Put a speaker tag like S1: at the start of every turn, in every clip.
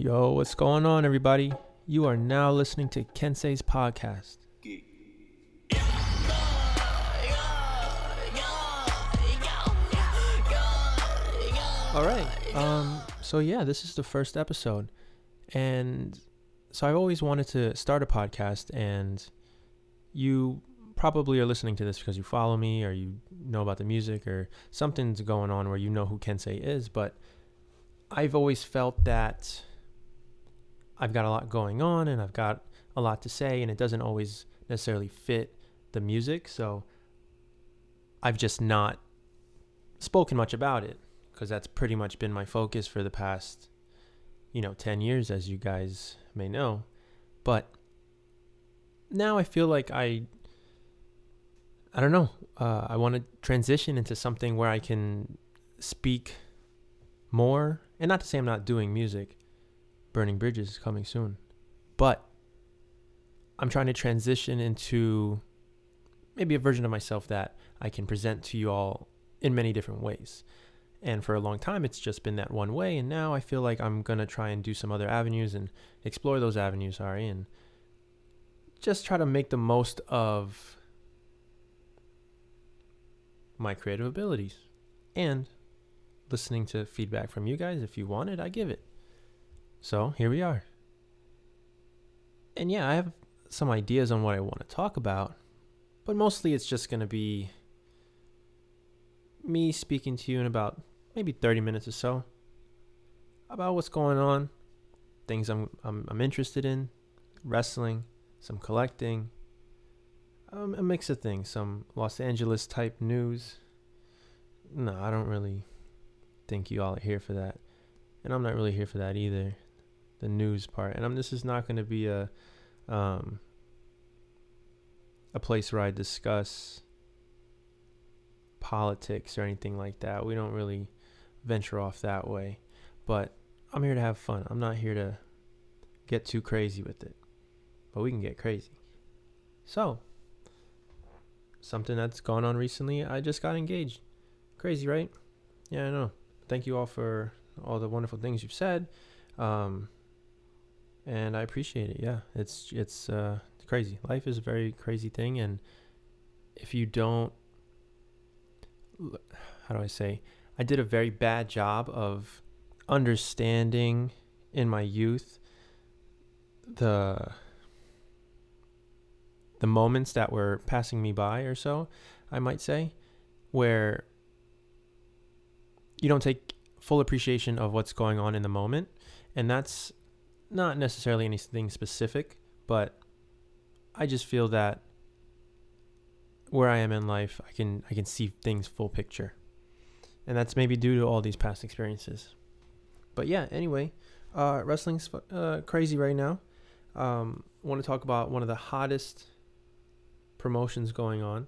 S1: Yo, what's going on, everybody? You are now listening to Kensei's podcast. All right. Um. So yeah, this is the first episode, and so I've always wanted to start a podcast, and you probably are listening to this because you follow me or you know about the music or something's going on where you know who Kensei is, but I've always felt that I've got a lot going on and I've got a lot to say, and it doesn't always necessarily fit the music. So I've just not spoken much about it because that's pretty much been my focus for the past, you know, 10 years, as you guys may know. But now I feel like I, I don't know, uh, I want to transition into something where I can speak more. And not to say I'm not doing music, Burning Bridges is coming soon. But I'm trying to transition into maybe a version of myself that I can present to you all in many different ways. And for a long time, it's just been that one way. And now I feel like I'm going to try and do some other avenues and explore those avenues, sorry, and just try to make the most of my creative abilities and listening to feedback from you guys. If you want it, I give it. So here we are. And yeah, I have some ideas on what I want to talk about, but mostly it's just going to be me speaking to you in about maybe 30 minutes or so about what's going on, things I'm I'm, I'm interested in, wrestling, some collecting, um, a mix of things, some Los Angeles type news. No, I don't really think you all are here for that, and I'm not really here for that either the news part. And I'm this is not going to be a um, a place where I discuss politics or anything like that. We don't really venture off that way. But I'm here to have fun. I'm not here to get too crazy with it. But we can get crazy. So, something that's gone on recently, I just got engaged. Crazy, right? Yeah, I know. Thank you all for all the wonderful things you've said. Um, and I appreciate it. Yeah, it's it's uh, crazy. Life is a very crazy thing, and if you don't, how do I say? I did a very bad job of understanding in my youth the the moments that were passing me by or so, I might say, where you don't take full appreciation of what's going on in the moment, and that's not necessarily anything specific, but I just feel that where I am in life, I can I can see things full picture. And that's maybe due to all these past experiences. But yeah, anyway, uh, wrestling's uh, crazy right now. Um, want to talk about one of the hottest promotions going on.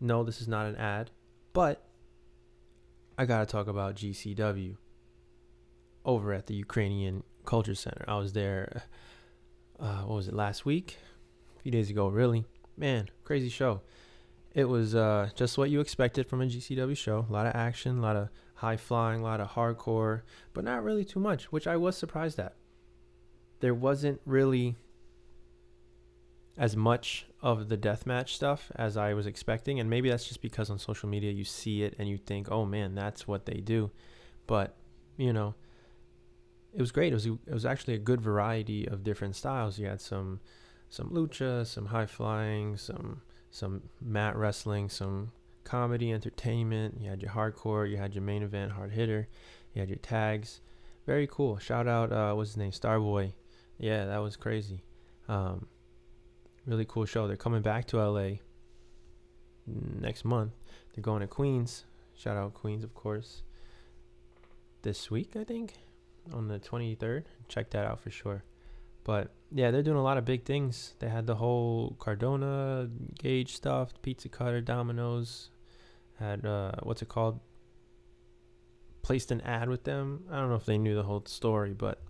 S1: No, this is not an ad, but I got to talk about GCW over at the Ukrainian Culture Center. I was there. Uh, what was it last week? A few days ago, really. Man, crazy show. It was uh, just what you expected from a GCW show. A lot of action, a lot of high flying, a lot of hardcore, but not really too much, which I was surprised at. There wasn't really as much of the deathmatch stuff as I was expecting, and maybe that's just because on social media you see it and you think, "Oh man, that's what they do," but you know it was great. It was it was actually a good variety of different styles. You had some some lucha, some high flying, some some mat wrestling, some comedy entertainment. You had your hardcore, you had your main event hard hitter, you had your tags. Very cool. Shout out uh what's his name? Starboy. Yeah, that was crazy. Um really cool show. They're coming back to LA next month. They're going to Queens. Shout out Queens of course. This week, I think on the 23rd. Check that out for sure. But yeah, they're doing a lot of big things. They had the whole Cardona Gage stuff, Pizza Cutter, Domino's. Had uh, what's it called? Placed an ad with them. I don't know if they knew the whole story, but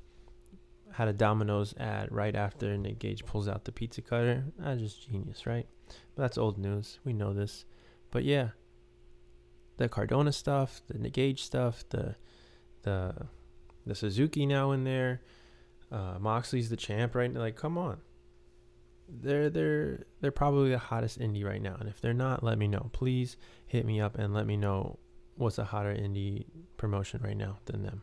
S1: had a Domino's ad right after Nick Gage pulls out the pizza cutter. That's just genius, right? But that's old news. We know this. But yeah, the Cardona stuff, the Nick Gage stuff, the the the Suzuki now in there. Uh, Moxley's the champ right now. Like, come on. They're they're they're probably the hottest indie right now. And if they're not, let me know. Please hit me up and let me know what's a hotter indie promotion right now than them.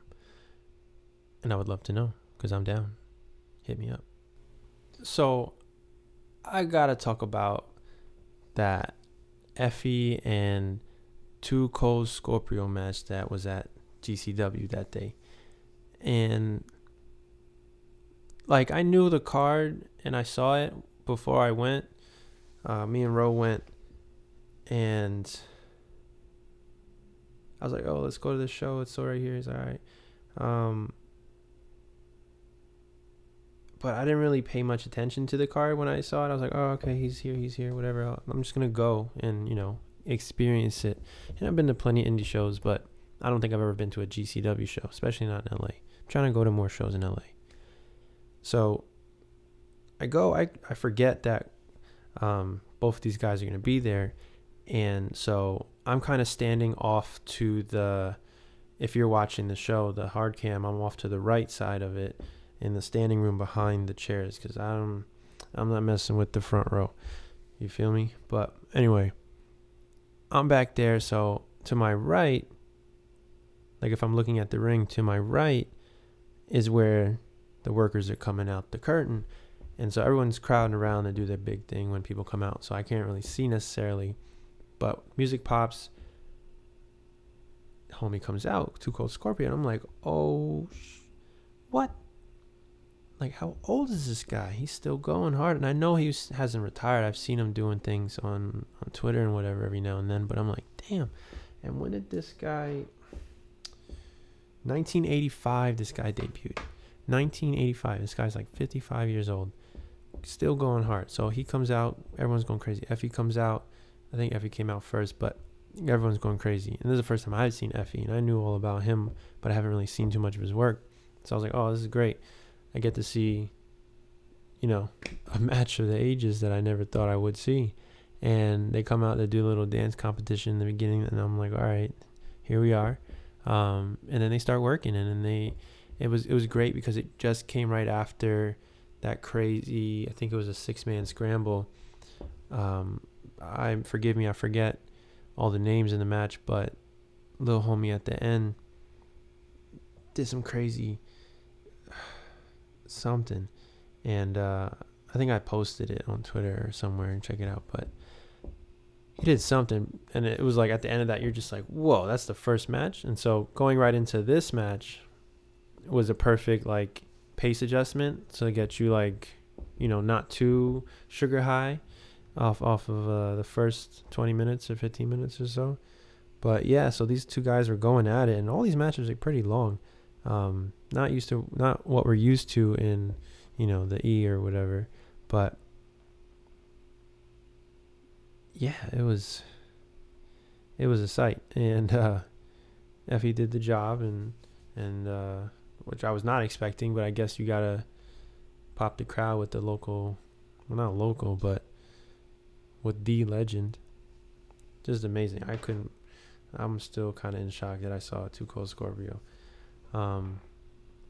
S1: And I would love to know because I'm down. Hit me up. So I gotta talk about that Effy and Two Cold Scorpio match that was at GCW that day. And like I knew the card and I saw it before I went. Uh, me and Ro went and I was like, "Oh, let's go to the show. It's still right here. He's all right." Um, but I didn't really pay much attention to the card when I saw it. I was like, "Oh, okay, he's here. He's here. Whatever. I'm just gonna go and you know experience it. And I've been to plenty of indie shows, but I don't think I've ever been to a GCW show, especially not in LA. I'm trying to go to more shows in LA. So I go, I, I forget that um, both these guys are going to be there. And so I'm kind of standing off to the, if you're watching the show, the hard cam, I'm off to the right side of it in the standing room behind the chairs because I'm, I'm not messing with the front row. You feel me? But anyway. I'm back there, so to my right, like if I'm looking at the ring, to my right is where the workers are coming out the curtain. And so everyone's crowding around to do their big thing when people come out. So I can't really see necessarily. But music pops. Homie comes out, Too Cold Scorpio. I'm like, oh, sh- what? like how old is this guy? He's still going hard, and I know he hasn't retired. I've seen him doing things on on Twitter and whatever every now and then. But I'm like, damn. And when did this guy? 1985. This guy debuted. 1985. This guy's like 55 years old, still going hard. So he comes out. Everyone's going crazy. Effy comes out. I think Effy came out first, but everyone's going crazy. And this is the first time I've seen Effy, and I knew all about him, but I haven't really seen too much of his work. So I was like, oh, this is great. I get to see, you know, a match of the ages that I never thought I would see. And they come out to do a little dance competition in the beginning, and I'm like, all right, here we are. Um, and then they start working, and then they, it was it was great because it just came right after that crazy. I think it was a six man scramble. Um, I forgive me, I forget all the names in the match, but little homie at the end did some crazy something, and uh, I think I posted it on Twitter or somewhere and check it out. But he did something, and it was like at the end of that, you're just like, whoa, that's the first match. And so going right into this match was a perfect like pace adjustment to get you like, you know, not too sugar high off off of uh, the first 20 minutes or 15 minutes or so. But yeah, so these two guys were going at it, and all these matches are pretty long. Um, not used to, not what we're used to in, you know, the E or whatever, but yeah, it was, it was a sight, and uh, Effy did the job, and and uh, which I was not expecting, but I guess you gotta pop the crowd with the local, well, not local, but with the legend. Just amazing. I couldn't. I'm still kind of in shock that I saw Too Cold Scorpio. Um,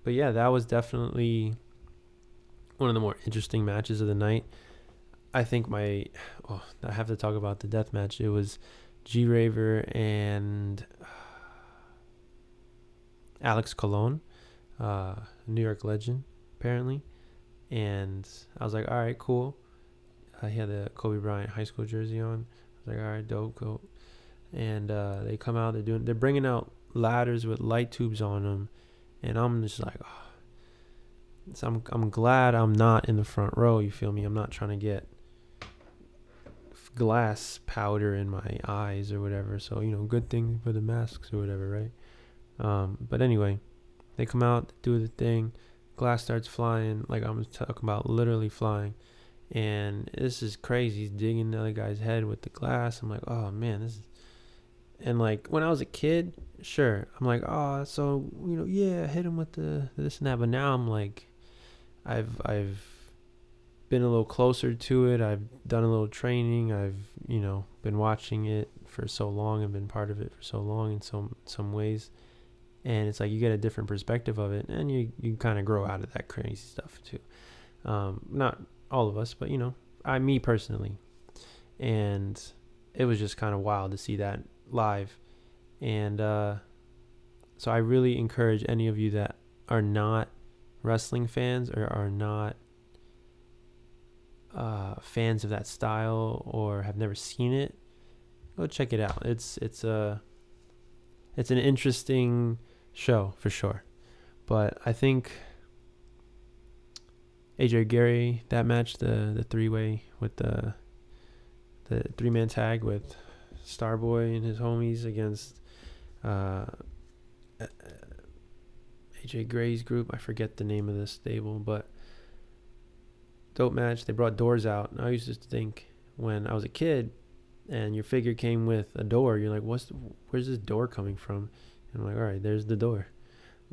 S1: but yeah, that was definitely one of the more interesting matches of the night. I think my, oh, I have to talk about the death match. It was G Raver and Alex Colon, uh, New York legend, apparently. And I was like, all right, cool. Uh, he had the Kobe Bryant high school jersey on. I was like, all right, dope, cool. And uh, they come out, they're doing, they're bringing out ladders with light tubes on them, and I'm just like, oh. so I'm I'm glad I'm not in the front row. You feel me? I'm not trying to get glass powder in my eyes or whatever. So you know, good thing for the masks or whatever, right? Um, but anyway, they come out, do the thing, glass starts flying, like I'm talking about, literally flying. And this is crazy. He's digging the other guy's head with the glass. I'm like, oh man, this is and like when I was a kid, sure, I'm like, oh, so you know, yeah, hit him with the this and that. But now I'm like, I've I've been a little closer to it. I've done a little training. I've you know been watching it for so long and been part of it for so long in some some ways, and it's like you get a different perspective of it, and you you kind of grow out of that crazy stuff too. Um, not all of us, but you know, I me personally, and it was just kind of wild to see that live, and uh, so I really encourage any of you that are not wrestling fans or are not uh, fans of that style or have never seen it, go check it out. It's it's a it's an interesting show for sure. But I think AJ Gray that match the the three way with the the three man tag with Starboy and his homies against uh, AJ Gray's group. I forget the name of this stable, but dope match. They brought doors out. And I used to think when I was a kid and your figure came with a door, you're like, what's the, where's this door coming from? And I'm like, all right, there's the door.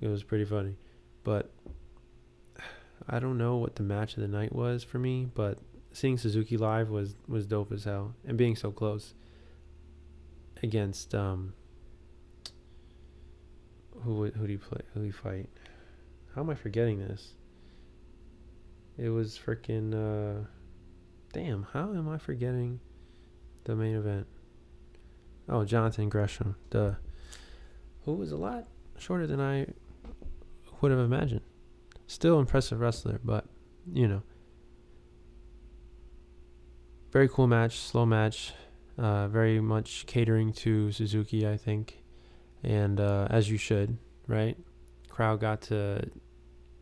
S1: It was pretty funny, but I don't know what the match of the night was for me, but seeing Suzuki live was was dope as hell, and being so close against um who would who do you play? Who do you fight? How am I forgetting this? It was freaking. Uh, damn, how am I forgetting the main event? Oh, Jonathan Gresham. The who was a lot shorter than I would have imagined. Still impressive wrestler, but you know. Very cool match, slow match, uh, very much catering to Suzuki, I think, and uh, as you should, right? Crowd got to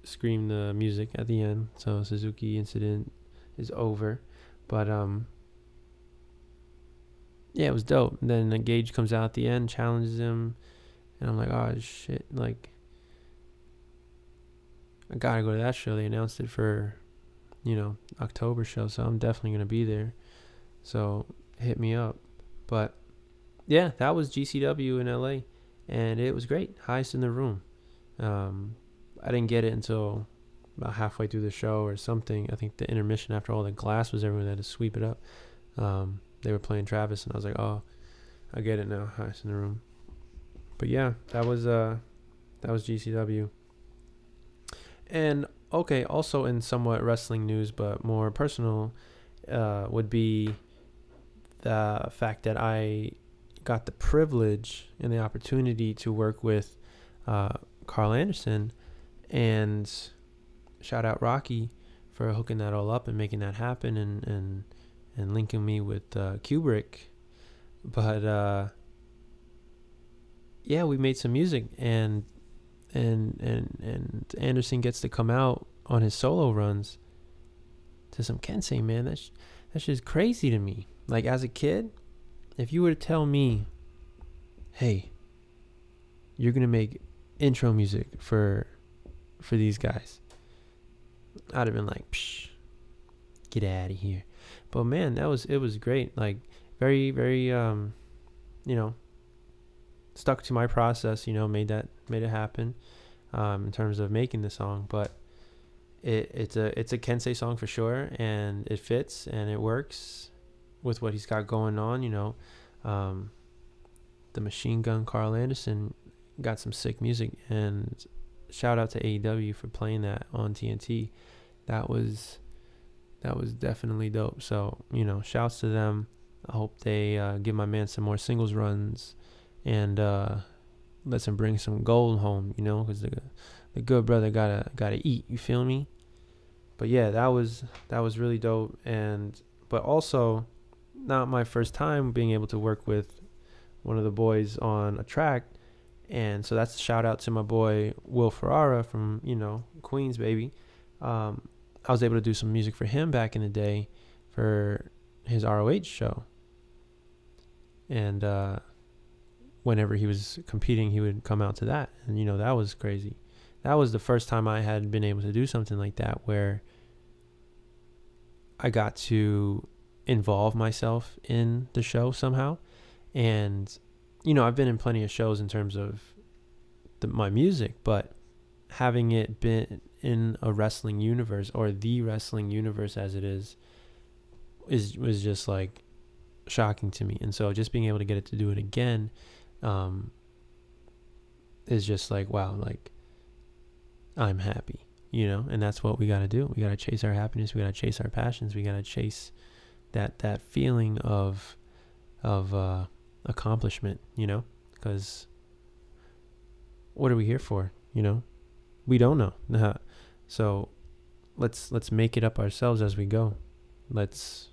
S1: scream the music at the end. So Suzuki incident is over. But um yeah, it was dope. And then the Gage comes out at the end, challenges him, and I'm like, oh shit, like I gotta go to that show. They announced it for, you know, October show, so I'm definitely gonna be there. So hit me up. But yeah, that was GCW in LA, and it was great. Highest in the room. Um, I didn't get it until about halfway through the show or something. I think the intermission after all the glass was everyone had to sweep it up. Um, they were playing Travis, and I was like, oh, I get it now. Highest in the room. But yeah, that was uh, that was GCW. And okay, also in somewhat wrestling news, but more personal, uh, would be the fact that I got the privilege and the opportunity to work with uh, Karl Anderson and shout out Rocky for hooking that all up and making that happen and and and linking me with uh, Kubrick. But uh, yeah, we made some music and and and and Anderson gets to come out on his solo runs to some Kensei man. That's that's just crazy to me. Like as a kid, if you were to tell me, hey, you're gonna make intro music for for these guys. I'd have been like, Psh, get out of here. But man, that was it was great. Like very, very um, you know, stuck to my process, you know, made that made it happen, um, in terms of making the song. But it it's a it's a Kensei song for sure and it fits and it works with what he's got going on, you know. Um, the machine gun Karl Anderson got some sick music and shout out to AEW for playing that on TNT. That was that was definitely dope. So you know, shouts to them. I hope they uh, give my man some more singles runs and uh, lets him bring some gold home. You know, because the the good brother gotta gotta eat. You feel me? But yeah, that was that was really dope. And but also, not my first time being able to work with one of the boys on a track and so that's a shout out to my boy Will Ferrara from, you know, Queens, baby. Um, I was able to do some music for him back in the day for his ROH show. And uh, whenever he was competing, he would come out to that. And, you know, that was crazy. That was the first time I had been able to do something like that where I got to involve myself in the show somehow. And you know, I've been in plenty of shows in terms of the, my music, but having it been in a wrestling universe or the wrestling universe as it is is was just like shocking to me. And so just being able to get it to do it again um is just like, wow, like I'm happy, you know, and that's what we got to do. We got to chase our happiness. We got to chase our passions. We got to chase that that feeling of of uh, accomplishment, you know, because what are we here for? You know, we don't know. so let's let's make it up ourselves as we go. Let's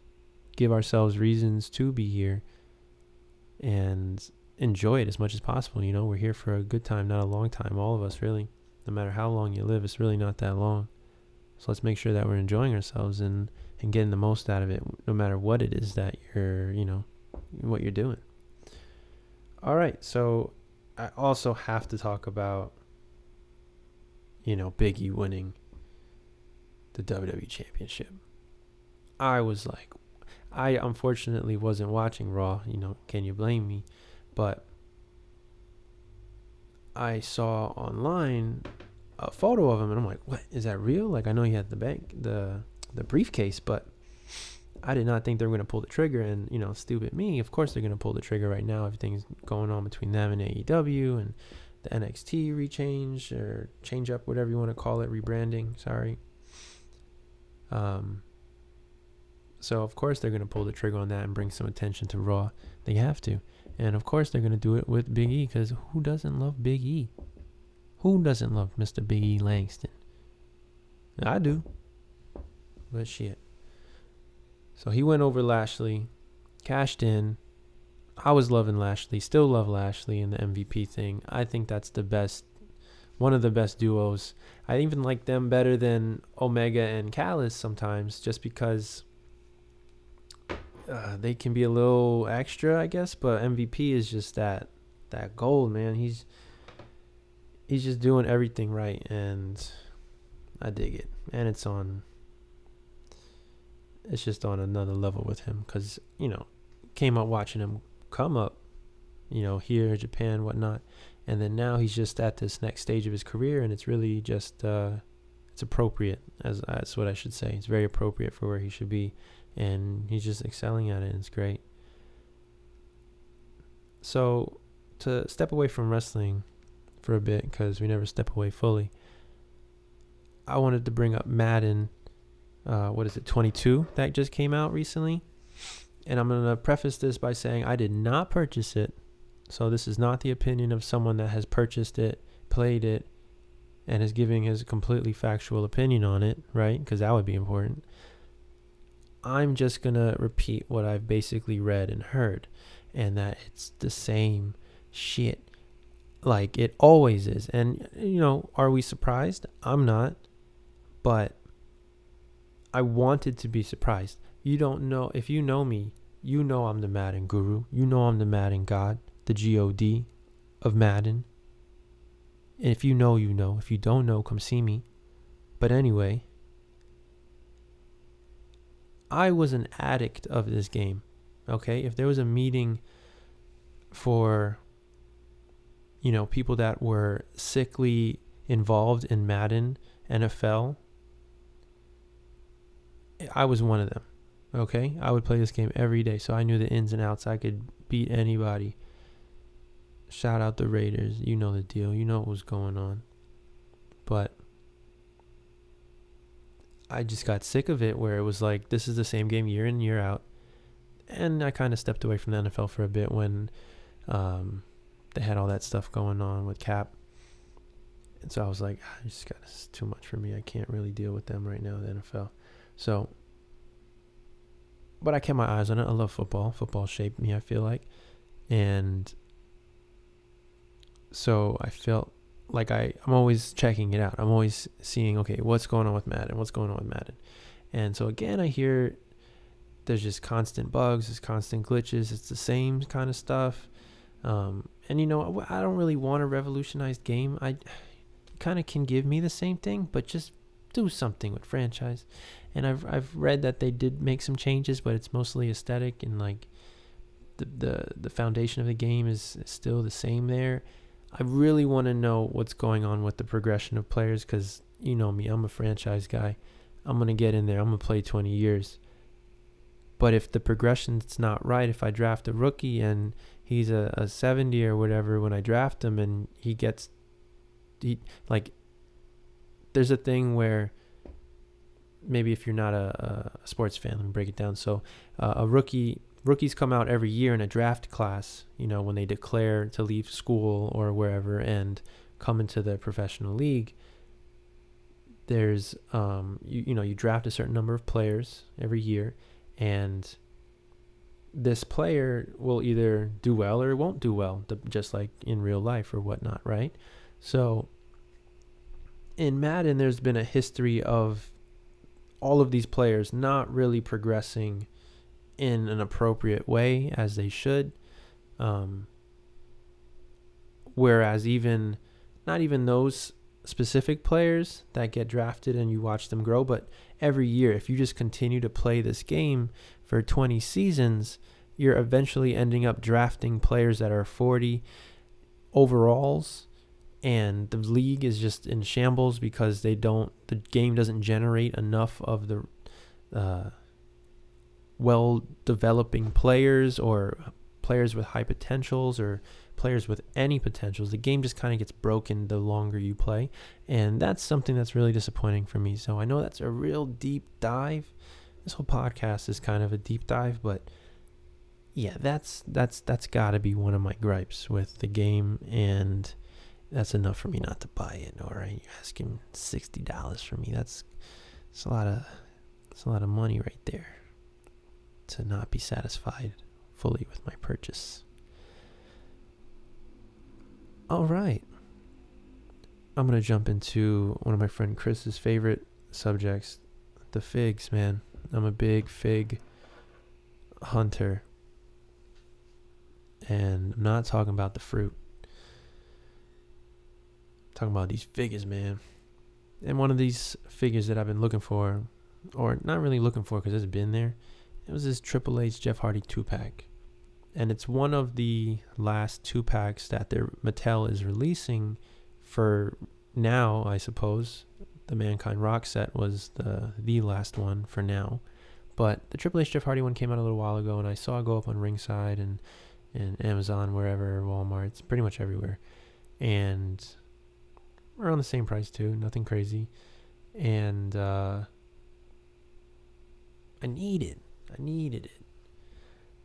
S1: give ourselves reasons to be here and enjoy it as much as possible. You know, we're here for a good time, not a long time. All of us, really. No matter how long you live, it's really not that long. So let's make sure that we're enjoying ourselves and, and getting the most out of it, no matter what it is that you're, you know, what you're doing. All right. So I also have to talk about, you know, Big E winning the WWE Championship. I was like, I unfortunately wasn't watching Raw. You know, can you blame me? But I saw online a photo of him, and I'm like, "What is that real?" Like, I know he had the bank, the the briefcase, but I did not think they were going to pull the trigger. And you know, stupid me. Of course, they're going to pull the trigger right now. Everything's going on between them and AEW and the NXT rechange or change up, whatever you want to call it, rebranding. Sorry. Um. So of course they're going to pull the trigger on that and bring some attention to Raw. They have to. And of course, they're going to do it with Big E because who doesn't love Big E? Who doesn't love Mr. Big E Langston? I do. But shit. So he went over Lashley, cashed in. I was loving Lashley, still love Lashley in the MVP thing. I think that's the best, one of the best duos. I even like them better than Omega and Callis sometimes, just because uh, they can be a little extra, I guess. But MVP is just that that gold, man. He's he's just doing everything right, and I dig it. And it's on. It's just on another level with him, cause you know, came up watching him come up, you know, here in Japan, whatnot, and then now he's just at this next stage of his career, and it's really just uh, it's appropriate as that's what I should say. It's very appropriate for where he should be and he's just excelling at it. it's great. So, to step away from wrestling for a bit, because we never step away fully, I wanted to bring up Madden. Uh, what is it, 22 that just came out recently? And I'm going to preface this by saying I did not purchase it. So, this is not the opinion of someone that has purchased it, played it, and is giving his completely factual opinion on it, right? Because that would be important. I'm just going to repeat what I've basically read and heard, and that it's the same shit like it always is. And, you know, are we surprised? I'm not, but I wanted to be surprised. You don't know, if you know me, you know I'm the Madden guru. You know I'm the Madden God, the God of Madden. And if you know, you know. If you don't know, come see me. But anyway, I was an addict of this game. Okay, if there was a meeting for you know people that were sickly involved in Madden NFL, I was one of them. Okay, I would play this game every day, so I knew the ins and outs. I could beat anybody. Shout out the Raiders. You know the deal. You know what was going on. But I just got sick of it where it was like this is the same game year in year out, and I kind of stepped away from the NFL for a bit when um, they had all that stuff going on with Cap, and so I was like, I just got too much for me. I can't really deal with them right now, the NFL. So, but I kept my eyes on it. I love football. Football shaped me. I feel like, and so I felt like I I'm always checking it out. I'm always seeing okay, what's going on with Madden? What's going on with Madden? And so again, I hear there's just constant bugs, there's constant glitches. It's the same kind of stuff. Um, and you know, I don't really want a revolutionized game. I kind of can give me the same thing, but just do something with franchise. And I've I've read that they did make some changes, but it's mostly aesthetic and like the the the foundation of the game is, still the same there I really want to know what's going on with the progression of players because you know me, I'm a franchise guy. I'm to get in there, I'm to play 20 years. But if the progression's not right, if I draft a rookie and he's a, a 70 or whatever when I draft him and he gets he like there's a thing where maybe if you're not a, a sports fan, let me break it down. So uh, a rookie rookies come out every year in a draft class. You know when they declare to leave school or wherever and come into the professional league. There's um you you know you draft a certain number of players every year, and this player will either do well or won't do well, just like in real life or whatnot, right? So in Madden, there's been a history of all of these players not really progressing in an appropriate way as they should. Um, whereas even not even those specific players that get drafted and you watch them grow, but every year, if you just continue to play this game for 20 seasons, you're eventually ending up drafting players that are 40 overalls and the league is just in shambles because they don't the game doesn't generate enough of the uh, well developing players or players with high potentials or players with any potentials. The game just kind of gets broken the longer you play. And that's something that's really disappointing for me. So i know that's a real deep dive. This whole podcast is kind of a deep dive but yeah that's that's that's got to be one of my gripes with the game. And that's enough for me not to buy it. All right, you're asking sixty dollars for me. That's it's a lot of it's a lot of money right there to not be satisfied fully with my purchase. All right, I'm gonna jump into one of my friend Chris's favorite subjects, the figs. Man, I'm a big fig hunter, and I'm not talking about the fruit. Talking about these figures, man. And one of these figures that I've been looking for, or not really looking for because it's been there, it was this Triple H Jeff Hardy two pack. And it's one of the last two packs that their Mattel is releasing for now, I suppose. The Mankind Rock set was the the last one for now. But the Triple H Jeff Hardy one came out a little while ago and I saw it go up on Ringside and and Amazon, wherever, Walmart, it's pretty much everywhere. And around the same price too, nothing crazy. And uh, I needed, I needed it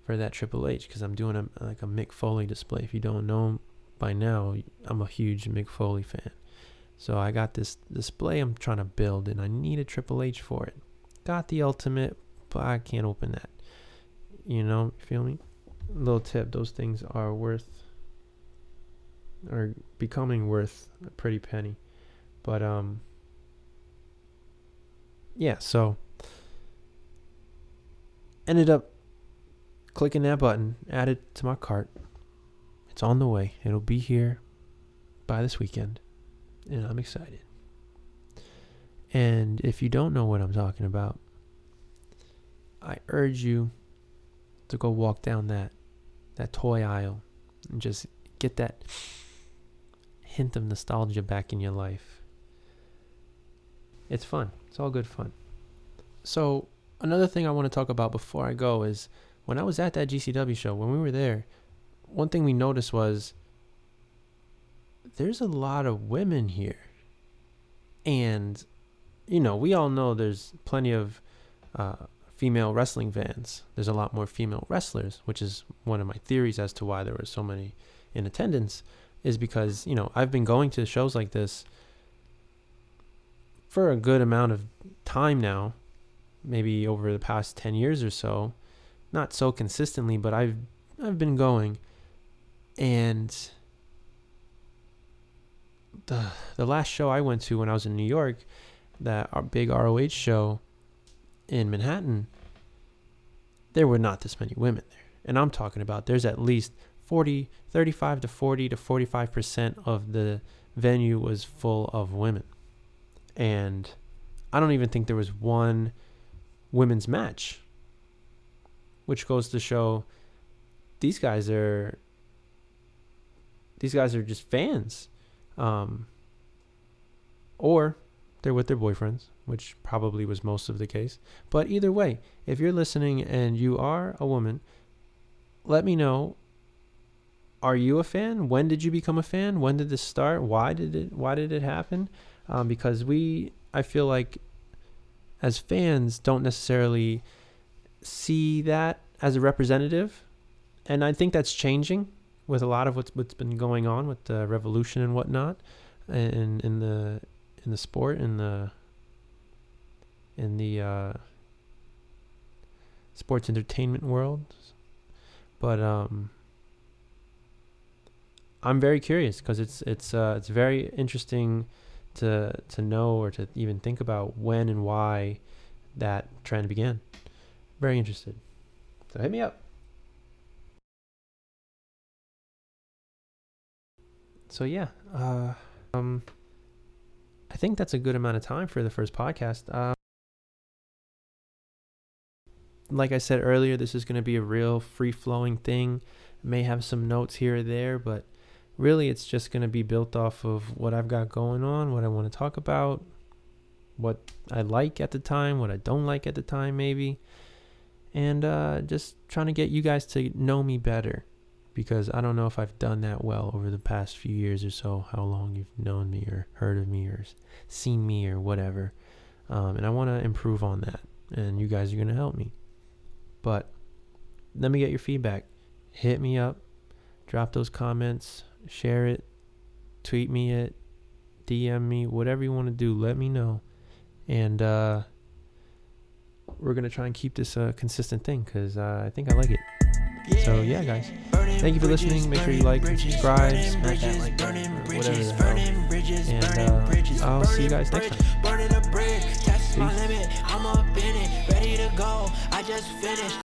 S1: for that Triple H because I'm doing a like a Mick Foley display. If you don't know by now, I'm a huge Mick Foley fan. So I got this display I'm trying to build, and I need a Triple H for it. Got the Ultimate, but I can't open that. You know, feel me? Little tip: those things are worth are becoming worth a pretty penny. But um yeah, so ended up clicking that button, added to my cart. It's on the way. It'll be here by this weekend, and I'm excited. And if you don't know what I'm talking about, I urge you to go walk down that that toy aisle and just get that hint of nostalgia back in your life. It's fun. It's all good fun. So, another thing I want to talk about before I go is when I was at that GCW show, when we were there, one thing we noticed was there's a lot of women here. And, you know, we all know there's plenty of uh, female wrestling fans. There's a lot more female wrestlers, which is one of my theories as to why there were so many in attendance is because, you know, I've been going to shows like this for a good amount of time now, maybe over the past 10 years or so. Not so consistently, but I've I've been going and the the last show I went to when I was in New York, that big ROH show in Manhattan, there were not this many women there. And I'm talking about there's at least 40, 35 to 40 to 45% of the venue was full of women. And I don't even think there was one women's match, which goes to show these guys are these guys are just fans. Um, or they're with their boyfriends, which probably was most of the case. But either way, if you're listening and you are a woman, let me know are you a fan? When did you become a fan? When did this start? Why did it why did it happen? Um, because we I feel like as fans don't necessarily see that as a representative and I think that's changing with a lot of what's what's been going on with the revolution and whatnot in in the in the sport in the in the uh, sports entertainment world but um I'm very curious because it's it's uh, it's very interesting to to know or to even think about when and why that trend began. Very interested. So hit me up. So yeah, uh, um, I think that's a good amount of time for the first podcast. Uh, like I said earlier, this is going to be a real free flowing thing. May have some notes here or there, but really it's just going to be built off of what I've got going on, what I want to talk about, what I like at the time, what I don't like at the time, maybe. And uh, just trying to get you guys to know me better because I don't know if I've done that well over the past few years or so, how long you've known me or heard of me or seen me or whatever. Um, and I want to improve on that. And you guys are going to help me. But let me get your feedback. Hit me up, drop those comments, share it, tweet me it, DM me, whatever you want to do, let me know. And uh, we're going to try and keep this a consistent thing because uh, I think I like it. So, yeah, guys. Thank you for listening. Make sure you like subscribe, smash that like button, or whatever the hell. And uh, I'll see you guys next time. Peace.